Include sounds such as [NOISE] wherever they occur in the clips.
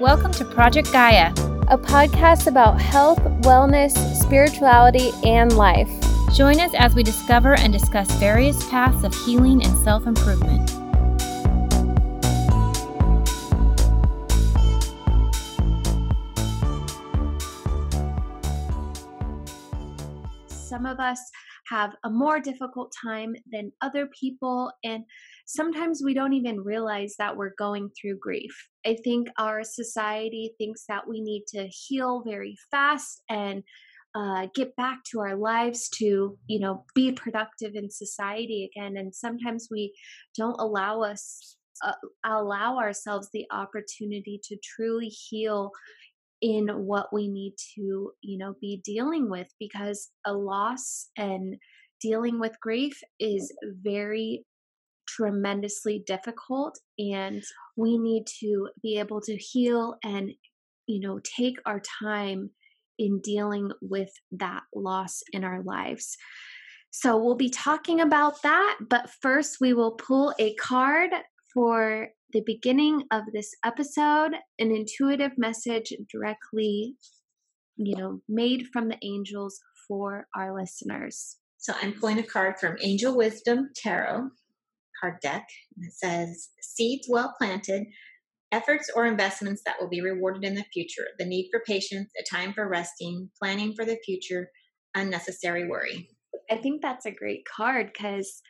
Welcome to Project Gaia, a podcast about health, wellness, spirituality, and life. Join us as we discover and discuss various paths of healing and self improvement. Some of us have a more difficult time than other people, and sometimes we don't even realize that we're going through grief. I think our society thinks that we need to heal very fast and uh, get back to our lives to you know be productive in society again and sometimes we don't allow us uh, allow ourselves the opportunity to truly heal in what we need to you know be dealing with because a loss and dealing with grief is very tremendously difficult and we need to be able to heal and you know take our time in dealing with that loss in our lives. So we'll be talking about that but first we will pull a card for the beginning of this episode an intuitive message directly you know made from the angels for our listeners. So i'm pulling a card from angel wisdom tarot card deck. And it says, Seeds well planted, efforts or investments that will be rewarded in the future, the need for patience, a time for resting, planning for the future, unnecessary worry. I think that's a great card because,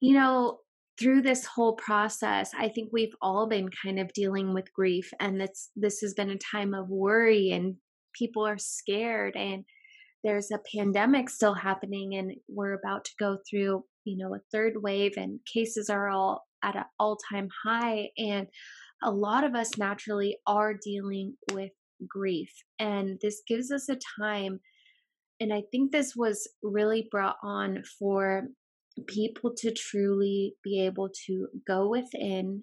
you know, through this whole process, I think we've all been kind of dealing with grief, and this this has been a time of worry, and people are scared, and there's a pandemic still happening, and we're about to go through you know a third wave and cases are all at an all-time high and a lot of us naturally are dealing with grief and this gives us a time and i think this was really brought on for people to truly be able to go within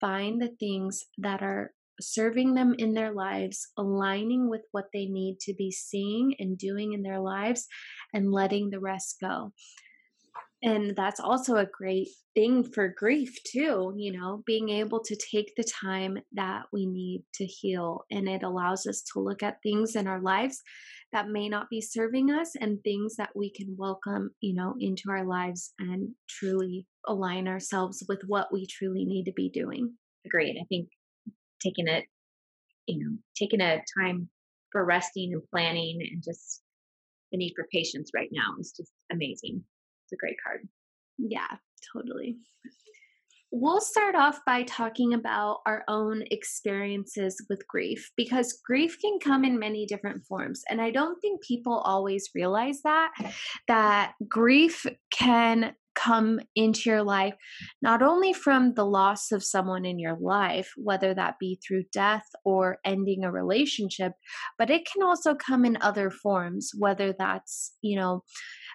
find the things that are serving them in their lives, aligning with what they need to be seeing and doing in their lives, and letting the rest go and that's also a great thing for grief too you know being able to take the time that we need to heal and it allows us to look at things in our lives that may not be serving us and things that we can welcome you know into our lives and truly align ourselves with what we truly need to be doing. Agreed i think taking it you know taking a time for resting and planning and just the need for patience right now is just amazing a great card. Yeah, totally. We'll start off by talking about our own experiences with grief because grief can come in many different forms. And I don't think people always realize that, that grief can come into your life not only from the loss of someone in your life, whether that be through death or ending a relationship, but it can also come in other forms, whether that's, you know,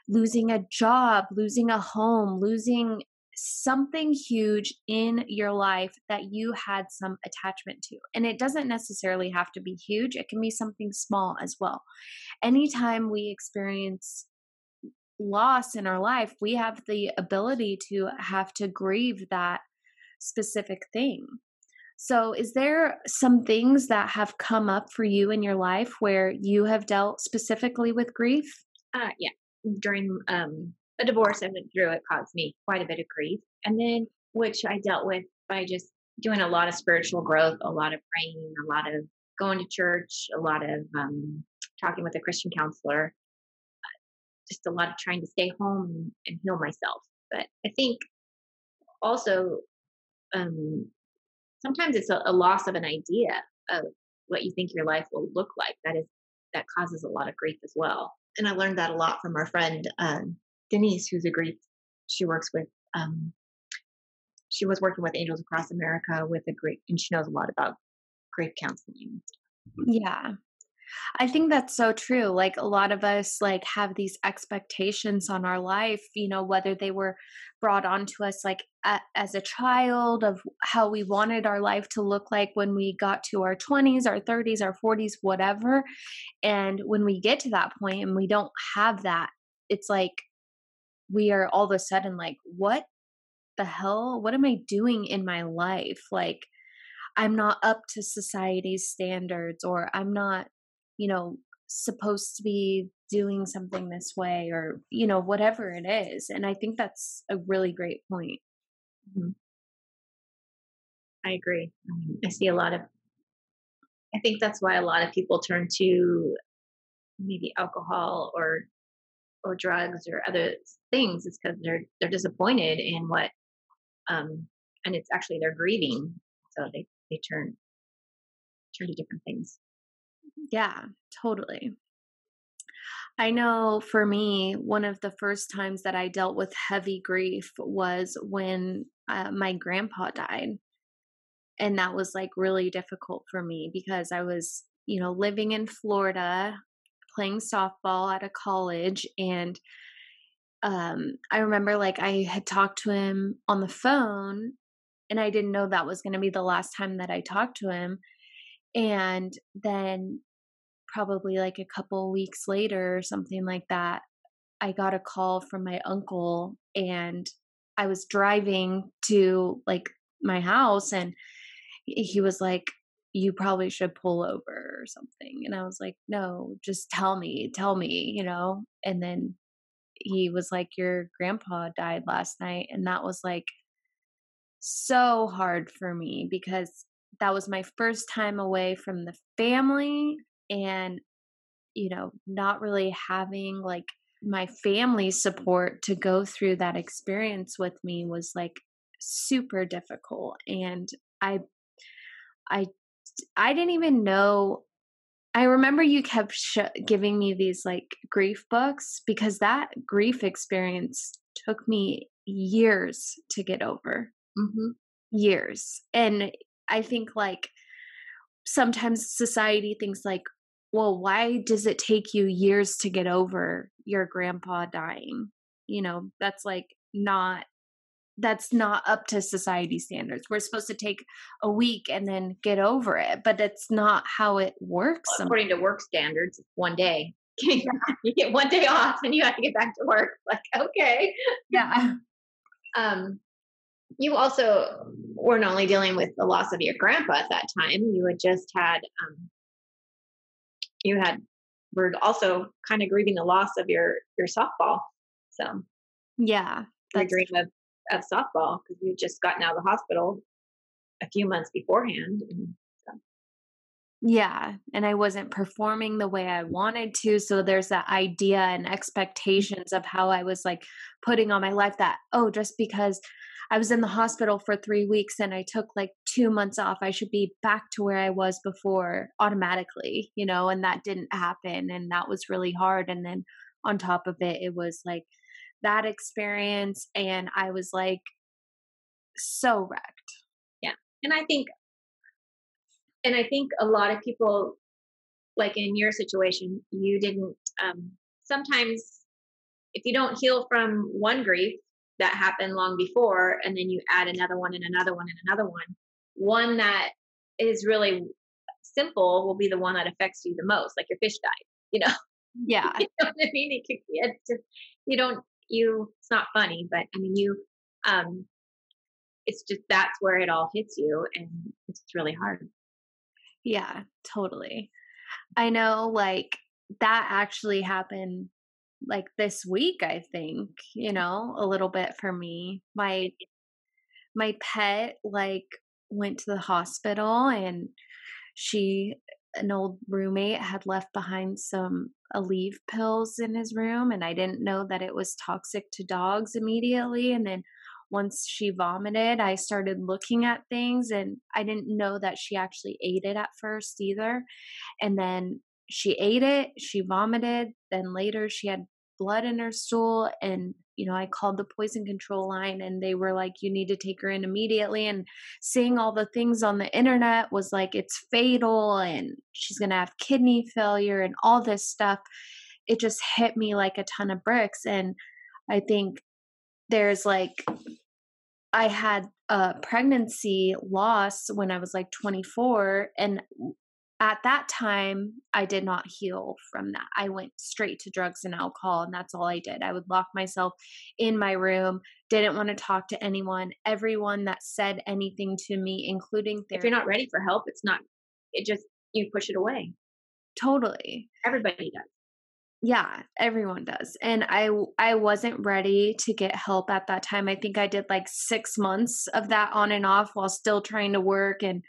losing a job, losing a home, losing something huge in your life that you had some attachment to. And it doesn't necessarily have to be huge, it can be something small as well. Anytime we experience loss in our life, we have the ability to have to grieve that specific thing. So, is there some things that have come up for you in your life where you have dealt specifically with grief? Uh, yeah during um, a divorce I went through, it caused me quite a bit of grief. And then, which I dealt with by just doing a lot of spiritual growth, a lot of praying, a lot of going to church, a lot of um, talking with a Christian counselor, just a lot of trying to stay home and, heal myself. But I think also um, sometimes it's a, a loss of an idea of what you think your life will look like. That is that causes a lot of grief as well and I learned that a lot from our friend um, Denise, who's a grief. She works with. Um, she was working with Angels Across America with a great, and she knows a lot about grief counseling. Yeah, I think that's so true. Like a lot of us like have these expectations on our life, you know, whether they were brought onto us like a, as a child of how we wanted our life to look like when we got to our 20s, our 30s, our 40s, whatever. And when we get to that point and we don't have that, it's like we are all of a sudden like, what the hell? What am I doing in my life? Like I'm not up to society's standards or I'm not, you know, supposed to be doing something this way or, you know, whatever it is. And I think that's a really great point. Mhm. I agree. Um, I see a lot of. I think that's why a lot of people turn to maybe alcohol or or drugs or other things. Is because they're they're disappointed in what, um, and it's actually they're grieving, so they they turn turn to different things. Yeah, totally. I know for me, one of the first times that I dealt with heavy grief was when uh, my grandpa died. And that was like really difficult for me because I was, you know, living in Florida, playing softball at a college. And um, I remember like I had talked to him on the phone and I didn't know that was going to be the last time that I talked to him. And then probably like a couple weeks later or something like that, I got a call from my uncle and I was driving to like my house and he was like you probably should pull over or something. And I was like no just tell me tell me you know? And then he was like your grandpa died last night and that was like so hard for me because that was my first time away from the family and you know not really having like my family support to go through that experience with me was like super difficult and i i i didn't even know i remember you kept sh- giving me these like grief books because that grief experience took me years to get over. Hmm years and i think like sometimes society thinks like well why does it take you years to get over your grandpa dying you know that's like not that's not up to society standards we're supposed to take a week and then get over it but that's not how it works some- According to work standards, one day. [LAUGHS] you get one day off and you have to get back to work. Like okay. yeah [LAUGHS] Um, you also were not only dealing with the loss of your grandpa at that time, you had just had, um, you had, were also kind of grieving the loss of your, your softball. So yeah your that's dream of, of softball because you just gotten out of the hospital a few months beforehand. And Yeah, and I wasn't performing the way I wanted to. So there's that idea and mm-hmm. expectations of how I was like putting on my life that, oh, just because I was in the hospital for three weeks and I took like two months off, I should be back to where I was before automatically, you know, and that didn't happen. And that was really hard. And then on top of it, it was like that experience. And I was like so wrecked. Yeah. And I think, and I think a lot of people, like in your situation, you didn't. Um, sometimes, if you don't heal from one grief that happened long before, and then you add another one and another one and another one, one that is really simple will be the one that affects you the most. Like your fish died, you know. Yeah. [LAUGHS] you know what I mean? It could, it's just you don't you. It's not funny, but I mean you. Um, it's just that's where it all hits you, and it's really hard. Yeah, totally. I know like that actually happened like this week, I think, you know, a little bit for me. My my pet like went to the hospital and she an old roommate had left behind some Aleve pills in his room and I didn't know that it was toxic to dogs immediately and then once she vomited I started looking at things and I didn't know that she actually ate it at first either and then she ate it she vomited then later she had blood in her stool and you know I called the poison control line and they were like you need to take her in immediately and seeing all the things on the internet was like it's fatal and she's going to have kidney failure and all this stuff. It just hit me like a ton of bricks and i think there's like i had a pregnancy loss when i was like 24 and at that time, I did not heal from that. I went straight to drugs and alcohol, and that's all I did. I would lock myself in my room, didn't want to talk to anyone. Everyone that said anything to me, including if you're not ready for help, it's not, it just, you push it away. Totally. Everybody does. Yeah, everyone does. And I I wasn't ready to get help at that time. I think I did like 6 months of that on and off while still trying to work and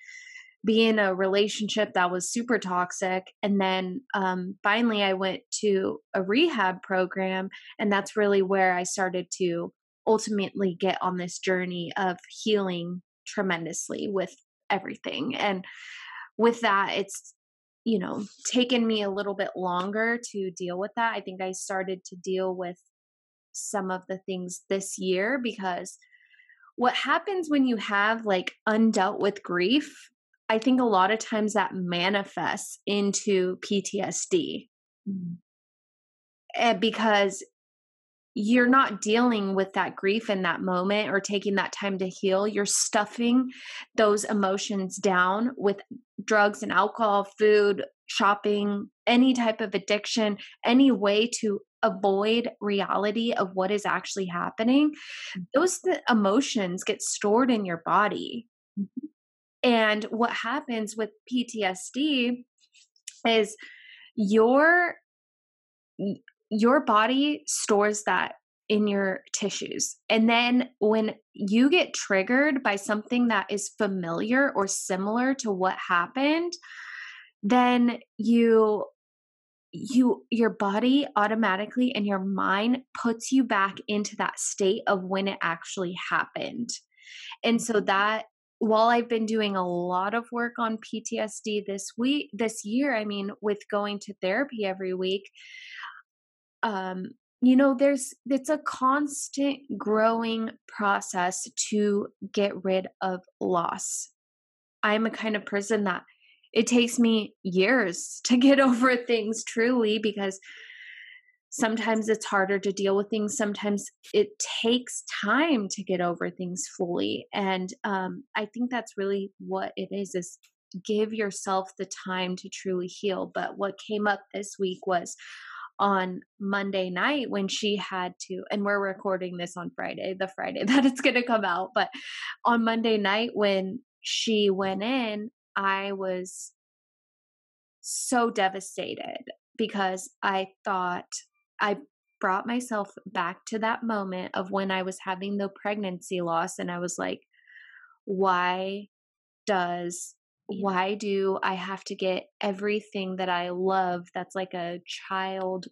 be in a relationship that was super toxic and then um, finally i went to a rehab program and that's really where i started to ultimately get on this journey of healing tremendously with everything. And with that it's you know taken me a little bit longer to deal with that. I think i started to deal with some of the things this year because what happens when you have like undealt with grief I think a lot of times that manifests into PTSD. Mm-hmm. Because you're not dealing with that grief in that moment or taking that time to heal. You're stuffing those emotions down with drugs and alcohol, food, shopping, any type of addiction, any way to avoid reality of what is actually happening. Mm-hmm. Those emotions get stored in your body. Mm-hmm. And what happens with PTSD is your your body stores that in your tissues. And then when you get triggered by something that is familiar or similar to what happened, then you you your body automatically and your mind puts you back into that state of when it actually happened. And so that while I've been doing a lot of work on PTSD this week, this year, I mean, with going to therapy every week, um, you know, there's it's a constant growing process to get rid of loss. I'm a kind of person that it takes me years to get [LAUGHS] over things truly because sometimes it's harder to deal with things. Sometimes it takes time to get over things fully. And um, i think that's really what it is is give yourself the time to truly heal. But what came up this week was on monday night when she had to and we're recording this on friday the friday [LAUGHS] that it's going to come out but on monday night when she went in i was so devastated because I thought I brought myself back to that moment of when I was having the pregnancy loss and I was like, why does why do I have to get everything that I love that's like a child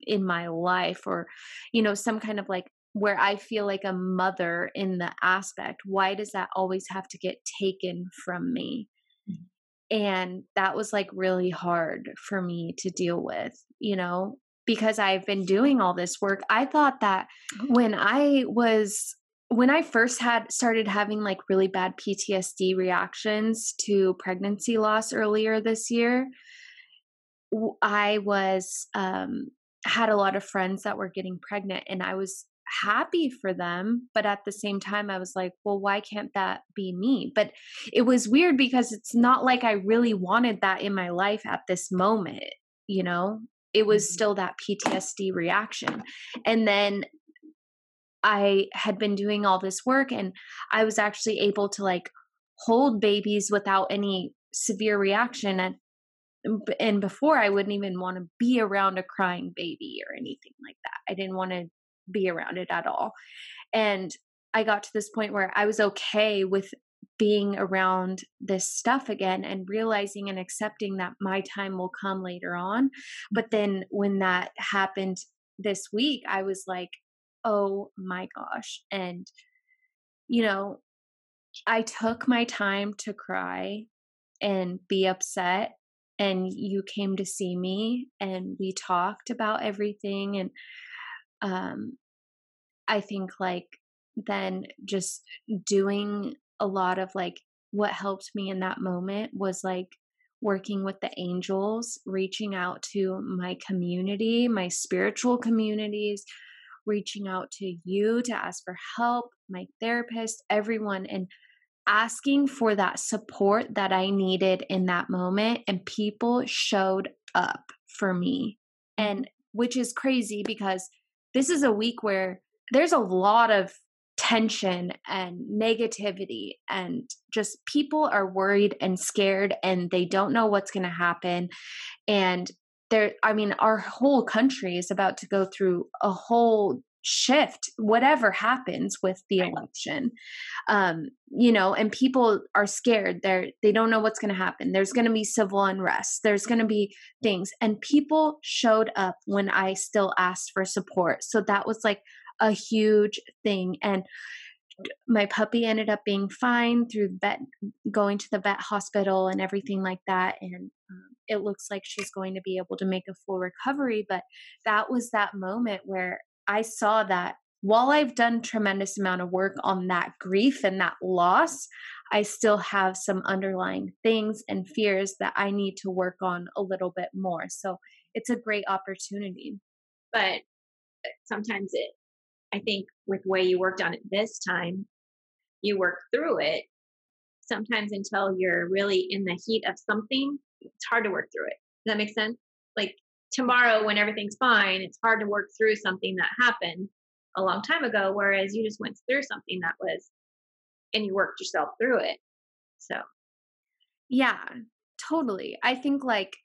in my life or you know some kind of like where I feel like a mother in the aspect? Why does that always have to get taken from me? Mm-hmm. and that was like really hard for me to deal with you know because I've been doing all this work, I thought that when I was when I first had started having like really bad PTSD reactions to pregnancy loss earlier this year, I was um had a lot of friends that were getting pregnant and I was happy for them but at the same time I was like well why can't that be me? But it was weird because it's not like I really wanted that in my life at this moment you know it was mm-hmm. still that PTSD reaction. And then I had been doing all this work and I was actually able to like hold babies without any severe reaction and and before I wouldn't even want to be around a crying baby or anything like that. I didn't want to be around it at all. And I got to this point where I was okay with being around this stuff again and realizing and accepting that my time will come later on. But then when that happened this week, I was like, oh my gosh. And, you know, I took my time to cry and be upset. And you came to see me and we talked about everything. And um, I think like then just doing a lot of like what helped me in that moment was like working with the angels, reaching out to my community, my spiritual communities, reaching out to you to ask for help, my therapist, everyone, and asking for that support that I needed in that moment, and people showed up for me. Mm-hmm. And which is crazy because this is a week where there's a lot of tension and negativity and just people are worried and scared and they don't know what's going to happen. And there i mean our whole country is about to go through a whole shift whatever happens with the right. election. Um you know and people are scared. They're they don't know what's going to happen. There's going to be civil unrest. There's going to be things. And people showed up when i still asked for support. So that was like a huge thing and my puppy ended up being fine through vet going to the vet hospital and everything like that and um, it looks like she's going to be able to make a full recovery but that was that moment where i saw that while i've done tremendous amount of work on that grief and that loss i still have some underlying things and fears that i need to work on a little bit more. So it's a great opportunity. But uh, sometimes it I think with the way you worked on it this time, you work through it. Sometimes until you're really in the heat of something, it's hard to work through it. Does that make sense? Like tomorrow, when everything's fine, it's hard to work through something that happened a long time ago, whereas you just went through something that was, and you worked yourself through it. So, yeah, totally. I think like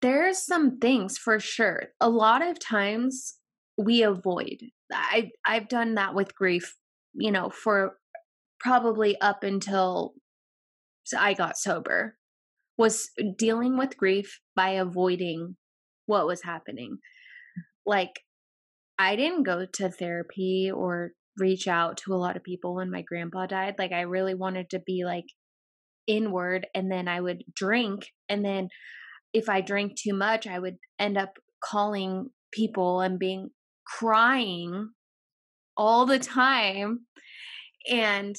there's some things for sure. A lot of times we avoid I I've done that with grief, you know, for probably up until I got sober was dealing with grief by avoiding what was happening. Like I didn't go to therapy or reach out to a lot of people when my grandpa died. Like I really wanted to be like inward and then I would drink and then if I drank too much I would end up calling people and being crying all the time and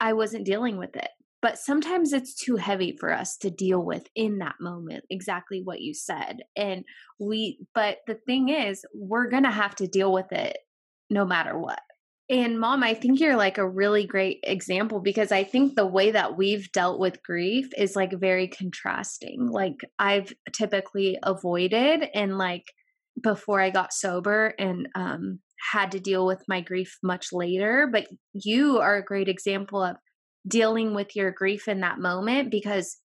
I wasn't dealing with it. But sometimes it's too heavy for us to deal with in that moment, exactly what you said. And we, but the thing is, we're going to have to deal with it no matter what. And mom, I think you're like a really great example because I think the way that we've dealt with grief is like very contrasting. Like I've typically avoided and like before I got sober and um, had to deal with my grief much later. But you are a great example of dealing with your grief in that moment because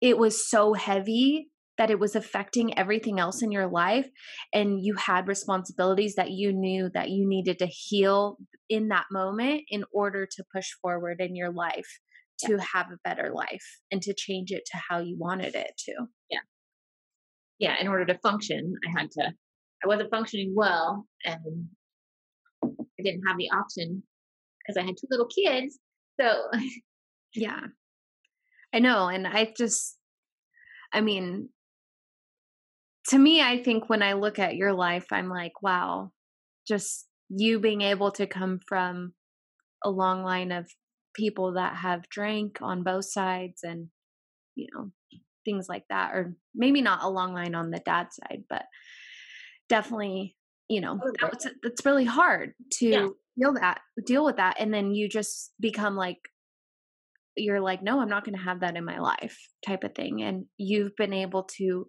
it was so heavy that it was affecting everything else in your life and you had responsibilities that you knew that you needed to heal in that moment in order to push forward in your life to have a better life and to change it to how you wanted it to. Yeah in order to function, I had to, I wasn't functioning well and I didn't have the option because I had two little kids. So, [LAUGHS] yeah, I know. And I just, I mean, to me, I think when I look at your life, I'm like, wow, just you being able to come from a long line of people that have drank on both sides and, you know, things like that or maybe not a long line on the dad side but definitely you know that's it's really hard to yeah. deal that deal with that and then you just become like you're like no i'm not going to have that in my life type of thing and you've been able to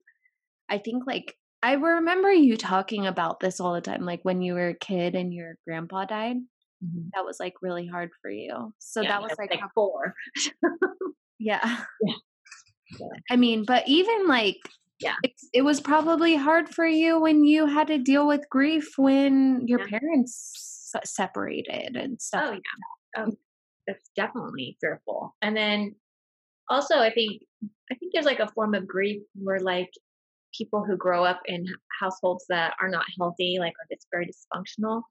i think like i remember you talking about this all the time like when you were a kid and your grandpa died mm-hmm. that was like really hard for you so yeah, that was like, like four [LAUGHS] yeah. [LAUGHS] yeah I mean, but even like, yeah, it, it, was probably hard for you when you had to deal with grief when your yeah. parents separated and stuff. Oh, yeah. Um, that's definitely fearful. And then also, I think, I think there's like a form of grief where like people who grow up in households that are not healthy, like are just very dysfunctional,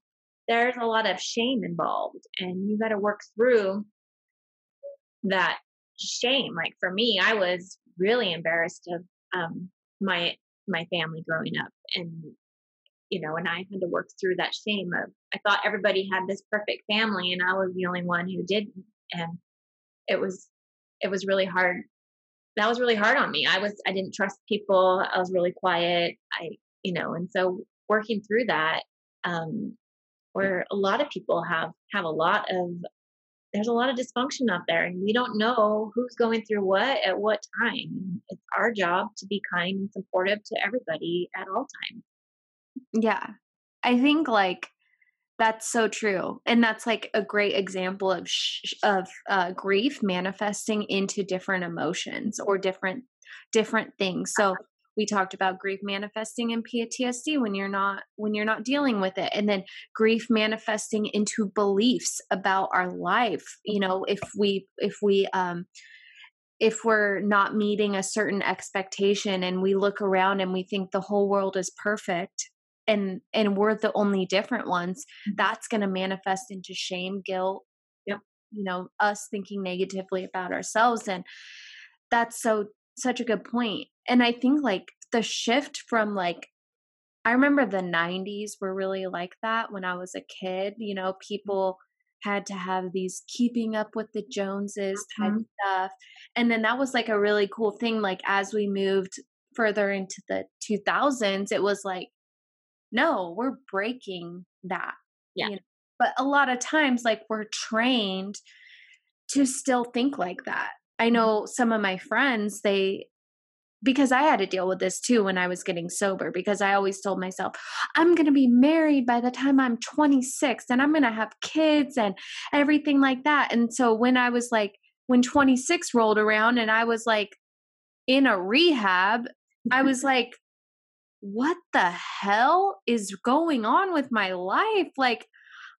there's a lot of shame involved, and you got to work through that shame. Like for me, I was really embarrassed of um, my my family growing up, and you know, and I had to work through that shame of I thought everybody had this perfect family, and I was the only one who didn't, and it was it was really hard. That was really hard on me. I was I didn't trust people. I was really quiet. I you know, and so working through that, um, where a lot of people have have a lot of there's a lot of dysfunction out there and we don't know who's going through what at what time. It's our job to be kind and supportive to everybody at all times. Yeah. I think like that's so true. And that's like a great example of sh- of uh, grief manifesting into different emotions or different different things. So we talked about grief manifesting in PTSD when you're not when you're not dealing with it and then grief manifesting into beliefs about our life you know if we if we um if we're not meeting a certain expectation and we look around and we think the whole world is perfect and and we're the only different ones mm-hmm. that's going to manifest into shame guilt yep you know us thinking negatively about ourselves and that's so such a good point and i think like the shift from like i remember the 90s were really like that when i was a kid you know people had to have these keeping up with the joneses type mm-hmm. stuff and then that was like a really cool thing like as we moved further into the 2000s it was like no we're breaking that yeah you know? but a lot of times like we're trained to still think like that i mm-hmm. know some of my friends they because I had to deal with this too when I was getting sober because I always told myself I'm going to be married by the time I'm 26 and I'm going to have kids and everything like that. And so when I was like when 26 rolled around and I was like in a rehab, I was [LAUGHS] like what the hell is going on with my life? Like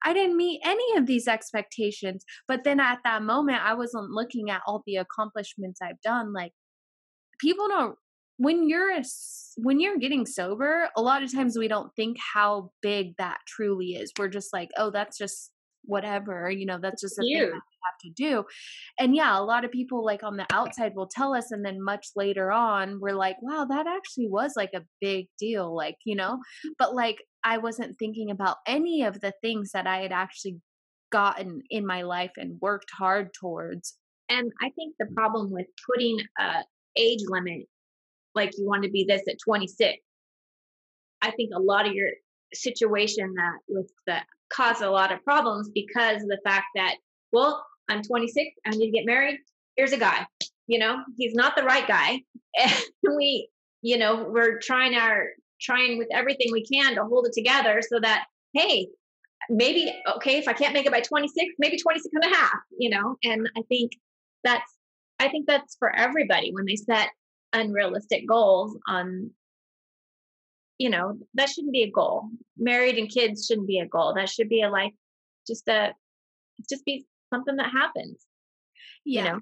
I didn't meet any of these expectations. But then at that moment, I wasn't looking at all the accomplishments I've done. Like, people don't when you're a, when you're getting sober a lot of times we don't think how big that truly is we're just like oh that's just whatever you know that's just a thing that we have to do. And yeah a lot of people like on the outside will tell us and then much later on we're like wow that actually was like a big deal like you know? Mm-hmm. But like i wasn't thinking about any of the things that i had actually gotten in my life and worked hard towards. And i think the mm. problem with putting a age limit like you want to be this at 26 i think a lot of your situation that with that cause a lot of problems because of the fact that well i'm 26 i need to get married here's a guy you know he's not the right guy. [LAUGHS] And we you know we're trying our trying with everything we can to hold it together so that hey maybe okay if i can't make it by 26 maybe 26 and a half you know? And i think that's I think that's for everybody when they set unrealistic goals on you know, that shouldn't be a goal. Married and kids shouldn't be a goal. That should be a life just a just be something that happens. Yeah. You know?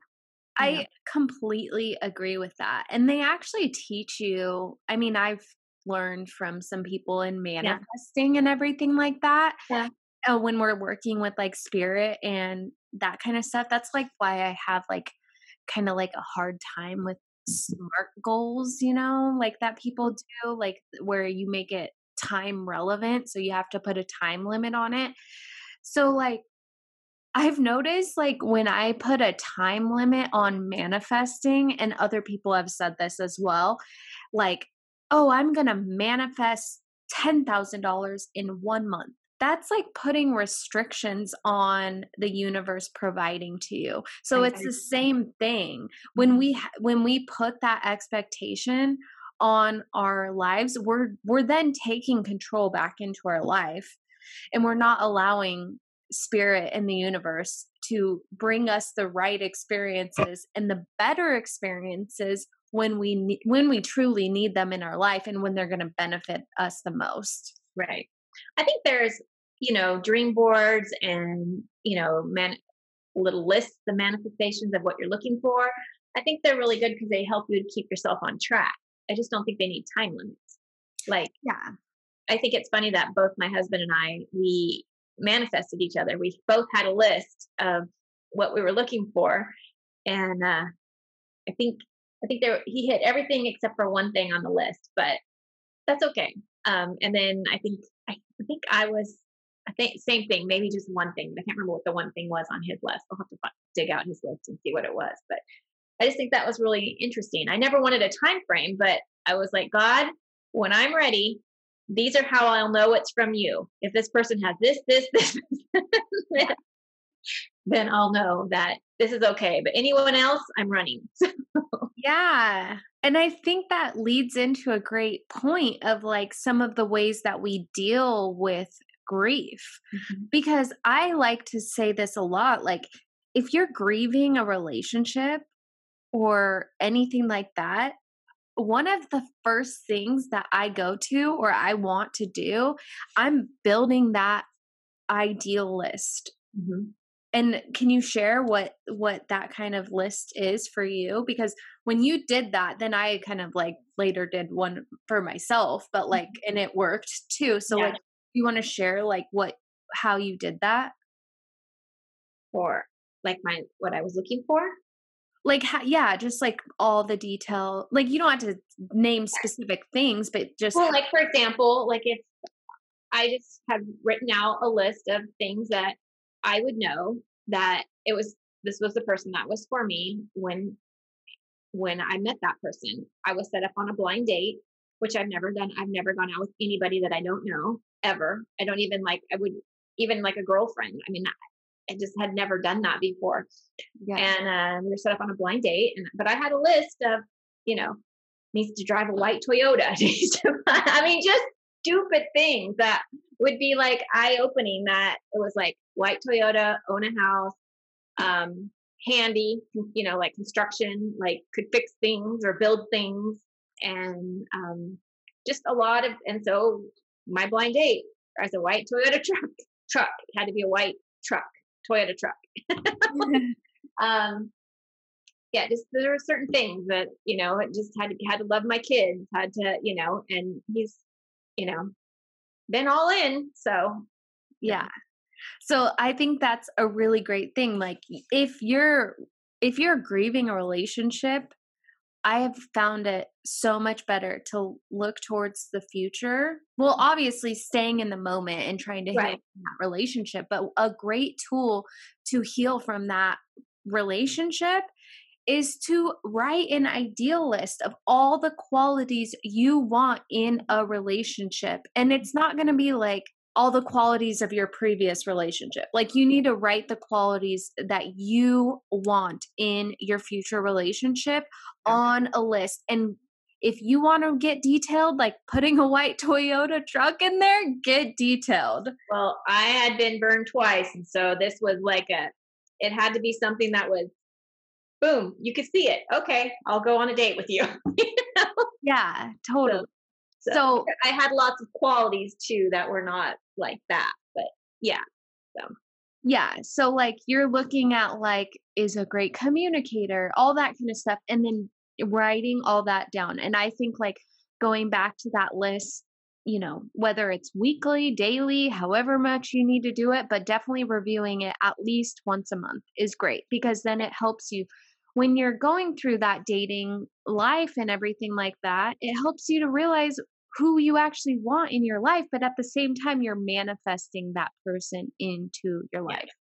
I yeah. completely agree with that. And they actually teach you, I mean, I've learned from some people in manifesting yeah. and everything like that. Yeah. Uh, when we're working with like spirit and that kind of stuff, that's like why I have like kind of like a hard time with smart goals, you know, like that people do, like where you make it time relevant. So you have to put a time limit on it. So, like, I've noticed like when I put a time limit on manifesting, and other people have said this as well, like, oh, I'm going to manifest $10,000 in one month that's like putting restrictions on the universe providing to you. So it's the same thing. When mm-hmm. we when we put that expectation on our lives we're we're then taking control back into our life and we're not allowing spirit and the universe to bring us the right experiences and the better experiences when we when we truly need them in our life and when they're going to benefit us the most. Right I think there's, you know, dream boards and, you know, man, little lists, the manifestations of what you're looking for. I think they're really good because they help you to keep yourself on track. I just don't think they need time limits. Like, yeah, I think it's funny that both my husband and I, we manifested each other. We both had a list of what we were looking for. And uh, I think I think there he hit everything except for one thing on the list, but that's okay. Um, and then I think I, I think I was I think same thing, maybe just one thing. I can't remember what the one thing was on his list. I'll have to dig out his list and see what it was. But I just think that was really interesting. I never wanted a time frame, but I was like, God, when I'm ready, these are how I'll know it's from you. If this person has this, this, this, [LAUGHS] then I'll know that this is okay. But anyone else, I'm running. [LAUGHS] yeah. And I think that leads into a great point of like some of the ways that we deal with grief. Mm-hmm. Because I like to say this a lot like, if you're grieving a relationship or anything like that, one of the first things that I go to or I want to do, I'm building that ideal list. Mm-hmm. And can you share what what that kind of list is for you? Because when you did that, then I kind of like later did one for myself, but like mm-hmm. and it worked too. So yeah. like you want to share like what how you did that? For like my what I was looking for? like yeah just like all the detail like you don't have to name specific things but just well like for example like if i just have written out a list of things that i would know that it was this was the person that was for me when when i met that person i was set up on a blind date which i've never done i've never gone out with anybody that i don't know ever i don't even like i would even like a girlfriend i mean I just had never done that before. Yeah. And uh, we were set up on a blind date, and but I had a list of, you know, needs to drive a white Toyota. [LAUGHS] I mean, just stupid things that would be like eye opening. That it was like white Toyota, own a house, um, handy, you know, like construction, like could fix things or build things, and um, just a lot of. And so my blind date as a white Toyota [LAUGHS] truck. Truck it had to be a white truck Toyota truck. [LAUGHS] um, yeah, just there are certain things that you know, it just had to had to love my kids, had to you know, and he's you know been all in. So yeah. So I think that's a really great thing. Like if you're if you're grieving a relationship, I have found it so much better to look towards the future. Well, obviously staying in the moment and trying to right. heal that relationship, but a great tool to heal from that relationship is to write an ideal list of all the qualities you want in a relationship. And it's not going to be like, all the qualities of your previous relationship. Like you need to write the qualities that you want in your future relationship on a list. And if you want to get detailed, like putting a white Toyota truck in there, get detailed. Well, I had been burned twice. And so this was like a, it had to be something that was boom, you could see it. Okay, I'll go on a date with you. [LAUGHS] you know? Yeah, totally. So, so, [LAUGHS] I had lots of qualities too that were not like that. But yeah. So yeah. So like you're looking at like is a great communicator, all that kind of stuff, and then writing all that down. And I think like going back to that list, you know, whether it's weekly, daily, however much you need to do it, but definitely reviewing it at least once a month is great because then it helps you when you're going through that dating life and everything like that, it helps you to realize who you actually want in your life, but at the same time, you're manifesting that person into your life. Yeah.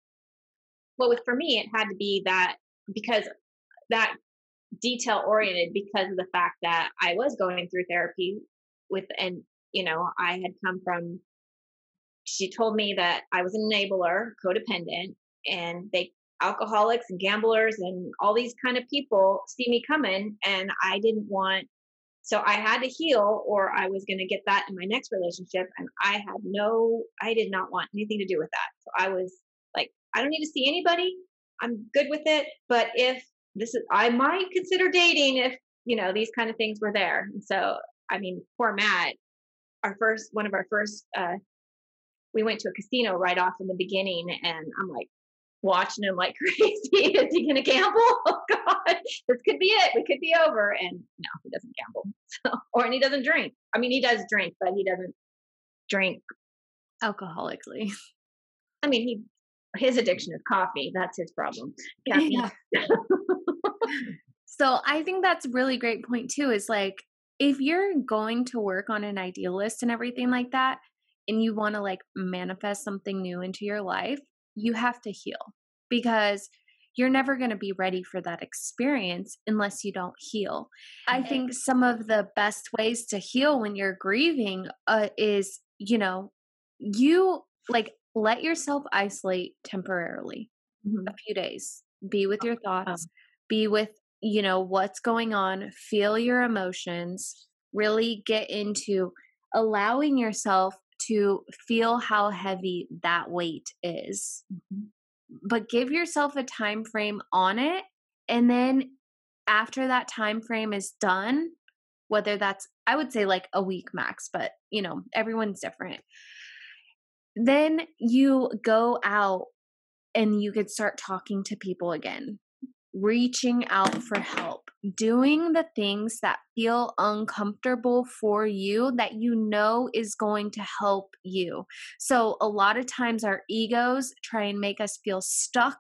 Well, with, for me, it had to be that because that detail oriented because of the fact that I was going through therapy with, and, you know, I had come from, she told me that I was an enabler, codependent, and they, alcoholics and gamblers and all these kind of people see me coming and I didn't want so I had to heal or I was going to get that in my next relationship. And I had no, I did not want anything to do with that. So I was like, I don't need to see anybody. I'm good with it. But if this is, I might consider dating if, you know, these kind of things were there. And so, I mean, poor Matt, our first, one of our first, uh, we went to a casino right off in the beginning and I'm like, watching him like [LAUGHS] crazy. Is he going to gamble? [LAUGHS] Oh God, this could be it. We could be over. And no, he doesn't gamble. [LAUGHS] So, or and he doesn't drink. I mean, he does drink, but he doesn't drink alcoholically. I mean, he his addiction is coffee. That's his problem. Yeah. so I think that's a really great point too. Is like if you're going to work on an ideal list and everything like that, and you want to like manifest something new into your life, you have to heal because you're never going to be ready for that experience unless you don't heal. I think some of the best ways to heal when you're grieving uh, is, you know, you like let yourself isolate temporarily. a few days. Be with your thoughts, be with, you know, what's going on, feel your emotions, really get into allowing yourself to feel how heavy that weight is. Mhm. But give yourself a time frame on it and then after that time frame is done, whether that's I would say like a week max, but you know, everyone's different. Then you go out and you could start talking to people again, reaching out for help, doing the things that feel uncomfortable for you that you know is going to help you. So, a lot of times our egos try and make us feel stuck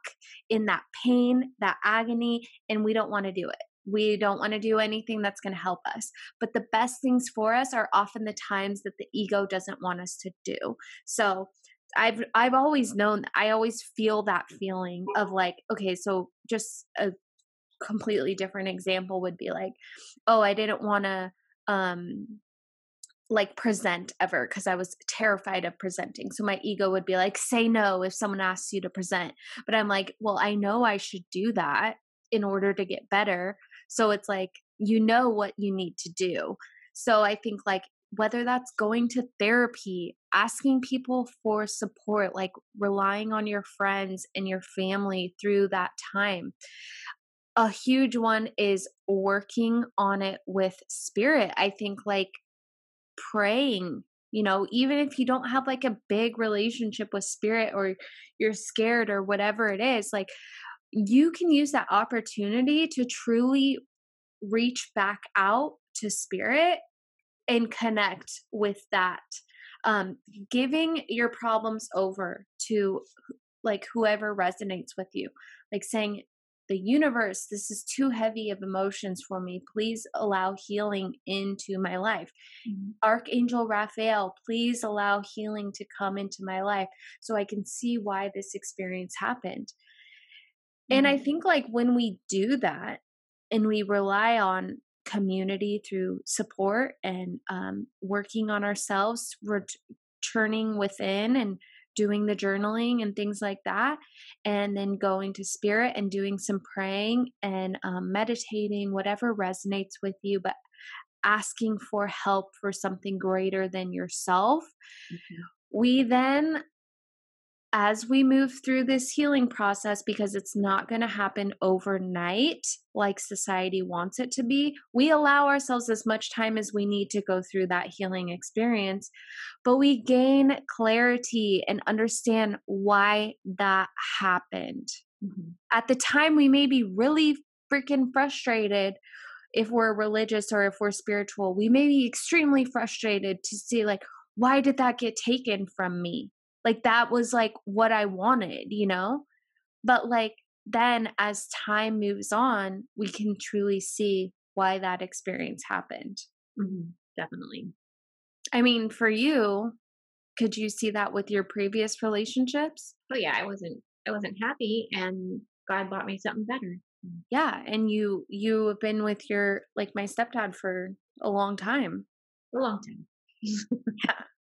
in that pain, that agony, and we don't want to do it. We don't want to do anything that's going to help us. But the best things for us are often the times that the ego doesn't want us to do. So, I've I've always known I always feel that feeling of like okay so just a completely different example would be like oh I didn't want to um like present ever because I was terrified of presenting. So my ego would be like say no if someone asks you to present. But I'm like well I know I should do that in order to get better. So it's like you know what you need to do. So I think like whether that's going to therapy, asking people for support, like relying on your friends and your family through that time. A huge one is working on it with spirit. I think like praying, you know, even if you don't have like a big relationship with spirit or you're scared or whatever it is, like you can use that opportunity to truly reach back out to spirit and connect with that um, giving your problems over to like whoever resonates with you like saying the universe this is too heavy of emotions for me please allow healing into my life Mhm. archangel raphael please allow healing to come into my life so i can see why this experience happened and i Mhm. think like when we do that and we rely on community through support and um, working on ourselves, returning within and doing the journaling and things like that, and then going to spirit and doing some praying and um, meditating, whatever resonates with you, but asking for help for something greater than yourself. Mhm. We then as we move through this healing process, because it's not going to happen overnight like society wants it to be, we allow ourselves as much time as we need to go through that healing experience. But we gain clarity and understand why that happened. Mhm. At the time, we may be really freaking frustrated if we're religious or if we're spiritual. We may be extremely frustrated to see, like, why did that get taken from me? Like that was like what I wanted, you know? But like then as time moves on, we can truly see why that experience happened. Mhm. Definitely. I mean, for you, could you see that with your previous relationships? Oh yeah, I wasn't I wasn't happy and God bought me something better. Yeah, and you you have been with your like my stepdad for a long time. A long time. [LAUGHS]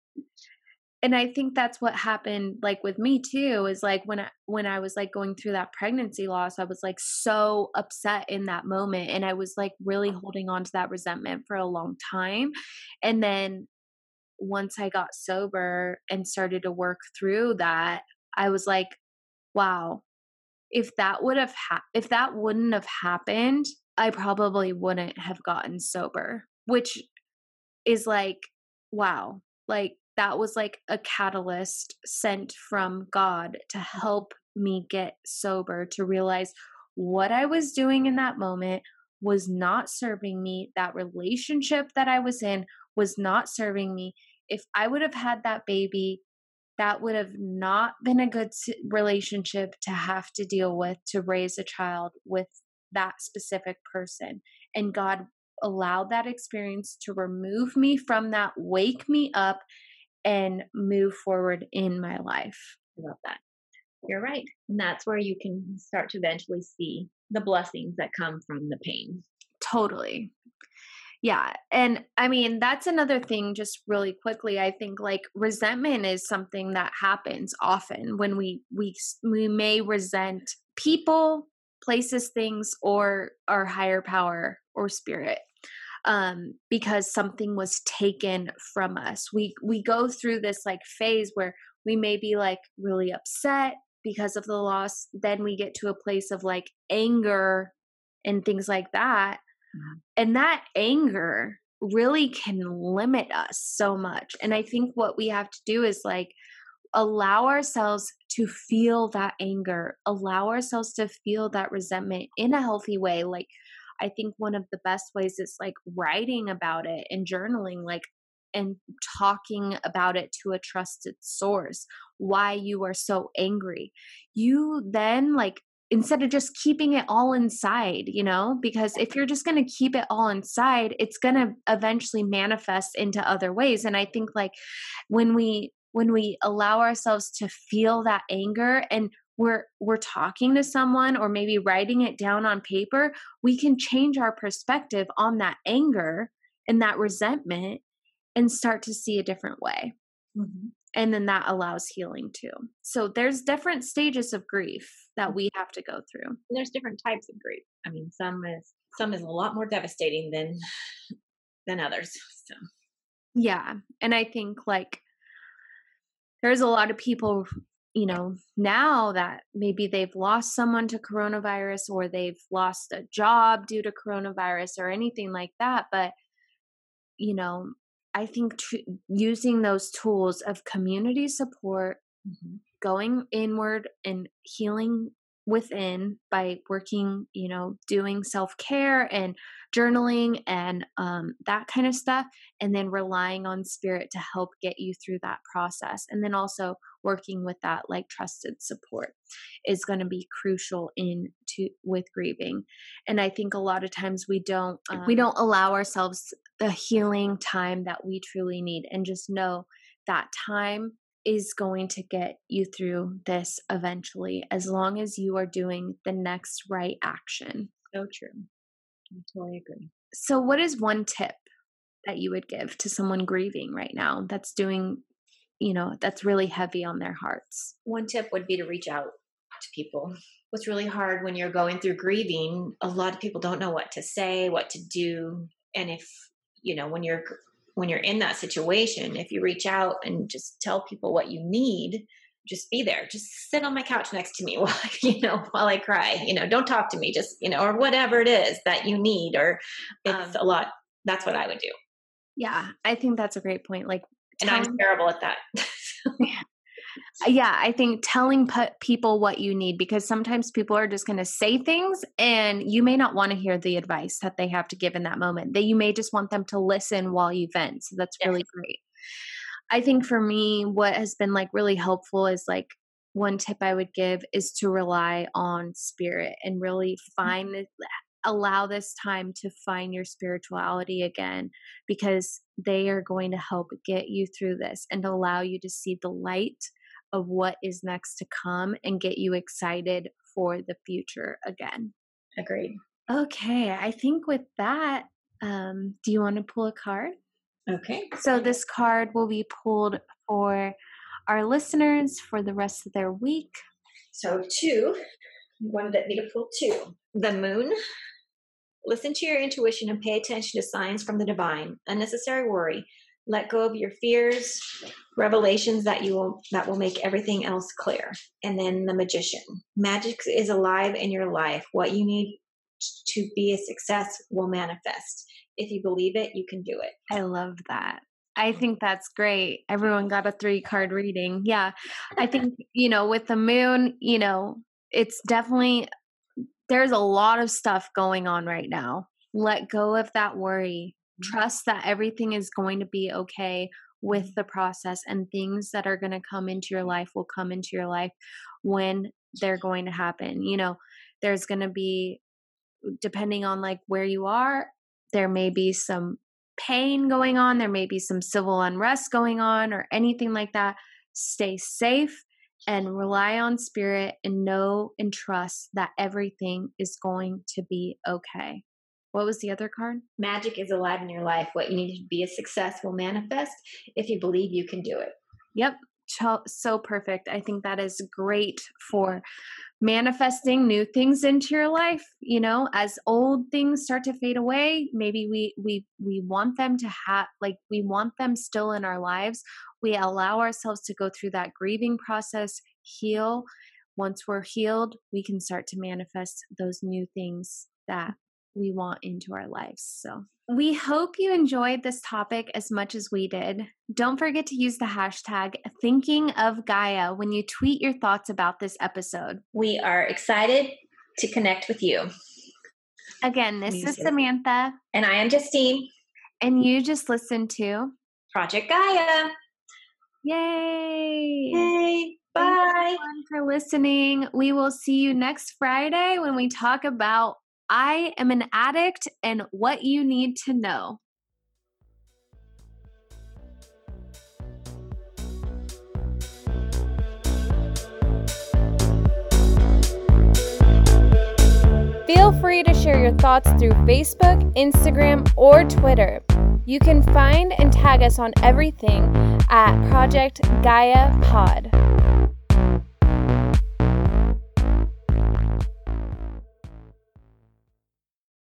and i think that's what happened like with me too is like when i when i was like going through that pregnancy loss i was like so upset in that moment and i was like really uh-huh. holding on to that resentment for a long time and then once i got sober and started to work through that i was like wow if that would have ha- if that wouldn't have happened i probably wouldn't have gotten sober which is like wow like that was like a catalyst sent from God to help me get sober, to realize what I was doing in that moment was not serving me. That relationship that I was in was not serving me. If I would have had that baby, that would have not been a good relationship to have to deal with to raise a child with that specific person. And God allowed that experience to remove me from that, wake me up, and move forward in my life. I love that. You're right. And that's where you can start to eventually see the blessings that come from the pain. Totally. Yeah. And I mean, that's another thing, just really quickly. I think like resentment is something that happens often when we, we, we may resent people, places, things, or our higher power or spirit um because something was taken from us we we go through this like phase where we may be like really upset because of the loss then we get to a place of like anger and things like that mm-hmm. and that anger really can limit us so much and i think what we have to do is like allow ourselves to feel that anger allow ourselves to feel that resentment in a healthy way like i think one of the best ways is like writing about it and journaling like and talking about it to a trusted source why you are so angry. You then like instead of just keeping it all inside you know because if you're just going to keep it all inside it's going to eventually manifest into other ways. And i think like when we when we allow ourselves to feel that anger and we're we're talking to someone or maybe writing it down on paper we can change our perspective on that anger and that resentment and start to see a different way. Mm-hmm. And then that allows healing too. So there's different stages of grief that we have to go through. And there's different types of grief. I mean, some is some is a lot more devastating than [SIGHS] than others. So yeah, and I think like there's a lot of people you know now that maybe they've lost someone to coronavirus or they've lost a job due to coronavirus or anything like that but you know I think t- using those tools of community support, mm-hmm. going inward and healing within by working, you know, doing self care and journaling and um, that kind of stuff, and then relying on spirit to help get you through that process. And then also working with that like trusted support is going to be crucial in to with grieving and i think a lot of times we don't um, we don't allow ourselves the healing time that we truly need and just know that time is going to get you through this eventually as long as you are doing the next right action. So true. I totally agree. So, what is one tip that you would give to someone grieving right now that's doing, you know, that's really heavy on their hearts? One tip would be to reach out to people. What's really hard when you're going through grieving, a lot of people don't know what to say, what to do. And if, you know, when you're when you're in that situation, if you reach out and just tell people what you need, just be there. Just sit on my couch next to me [LAUGHS] while you know while I cry. You know, don't talk to me. Just you know, or whatever it is that you need. Or it's um, a lot. That's what I would do. Yeah, I think that's a great point. Like, and I'm terrible at that. [LAUGHS] yeah i think telling people what you need because sometimes people are just going to say things and you may not want to hear the advice that they have to give in that moment that you may just want them to listen while you vent so that's yes. really great i think for me what has been like really helpful is like one tip i would give is to rely on spirit and really mm-hmm. find allow this time to find your spirituality again because they are going to help get you through this and allow you to see the light of what is next to come and get you excited for the future again. Agreed. Okay, I think with that, um, do you want to pull a card? Okay. So this card will be pulled for our listeners for the rest of their week. So two, you wanted me to pull two. The moon. Listen to your intuition and pay attention to signs from the divine. Unnecessary worry let go of your fears revelations that you will that will make everything else clear and then the magician magic is alive in your life what you need to be a success will manifest if you believe it you can do it i love that I think that's great. Everyone got a three card reading. Yeah. I think, you know, with the moon, you know, it's definitely, there's a lot of stuff going on right now. Let go of that worry trust that everything is going to be okay with mm-hmm. the process and things that are going to come into your life will come into your life when they're going to happen. You know there's going to be depending on like where you are there may be some pain going on there may be some civil unrest going on or anything like that. Stay safe and rely on spirit and know and trust that everything is going to be okay what was the other card? Magic is alive in your life. What you need to be a success will manifest if you believe you can do it. Yep. So perfect. I think that is great for manifesting new things into your life you know as old things start to fade away maybe we we we want them to have like we want them still in our lives we allow ourselves to go through that grieving process heal once we're healed we can start to manifest those new things that we want into our lives so we hope you enjoyed this topic as much as we did. Don't forget to use the hashtag thinking of Gaia when you tweet your thoughts about this episode. We are excited to connect with you. Again, this Music. is Samantha. And I am Justine. And you just listened to Project Gaia. Yay! Yay! Bye. for listening. We will see you next Friday when we talk about I am an addict and what you need to know. Feel free to share your thoughts through Facebook, Instagram, or Twitter. You can find and tag us on everything at Project Gaia Pod.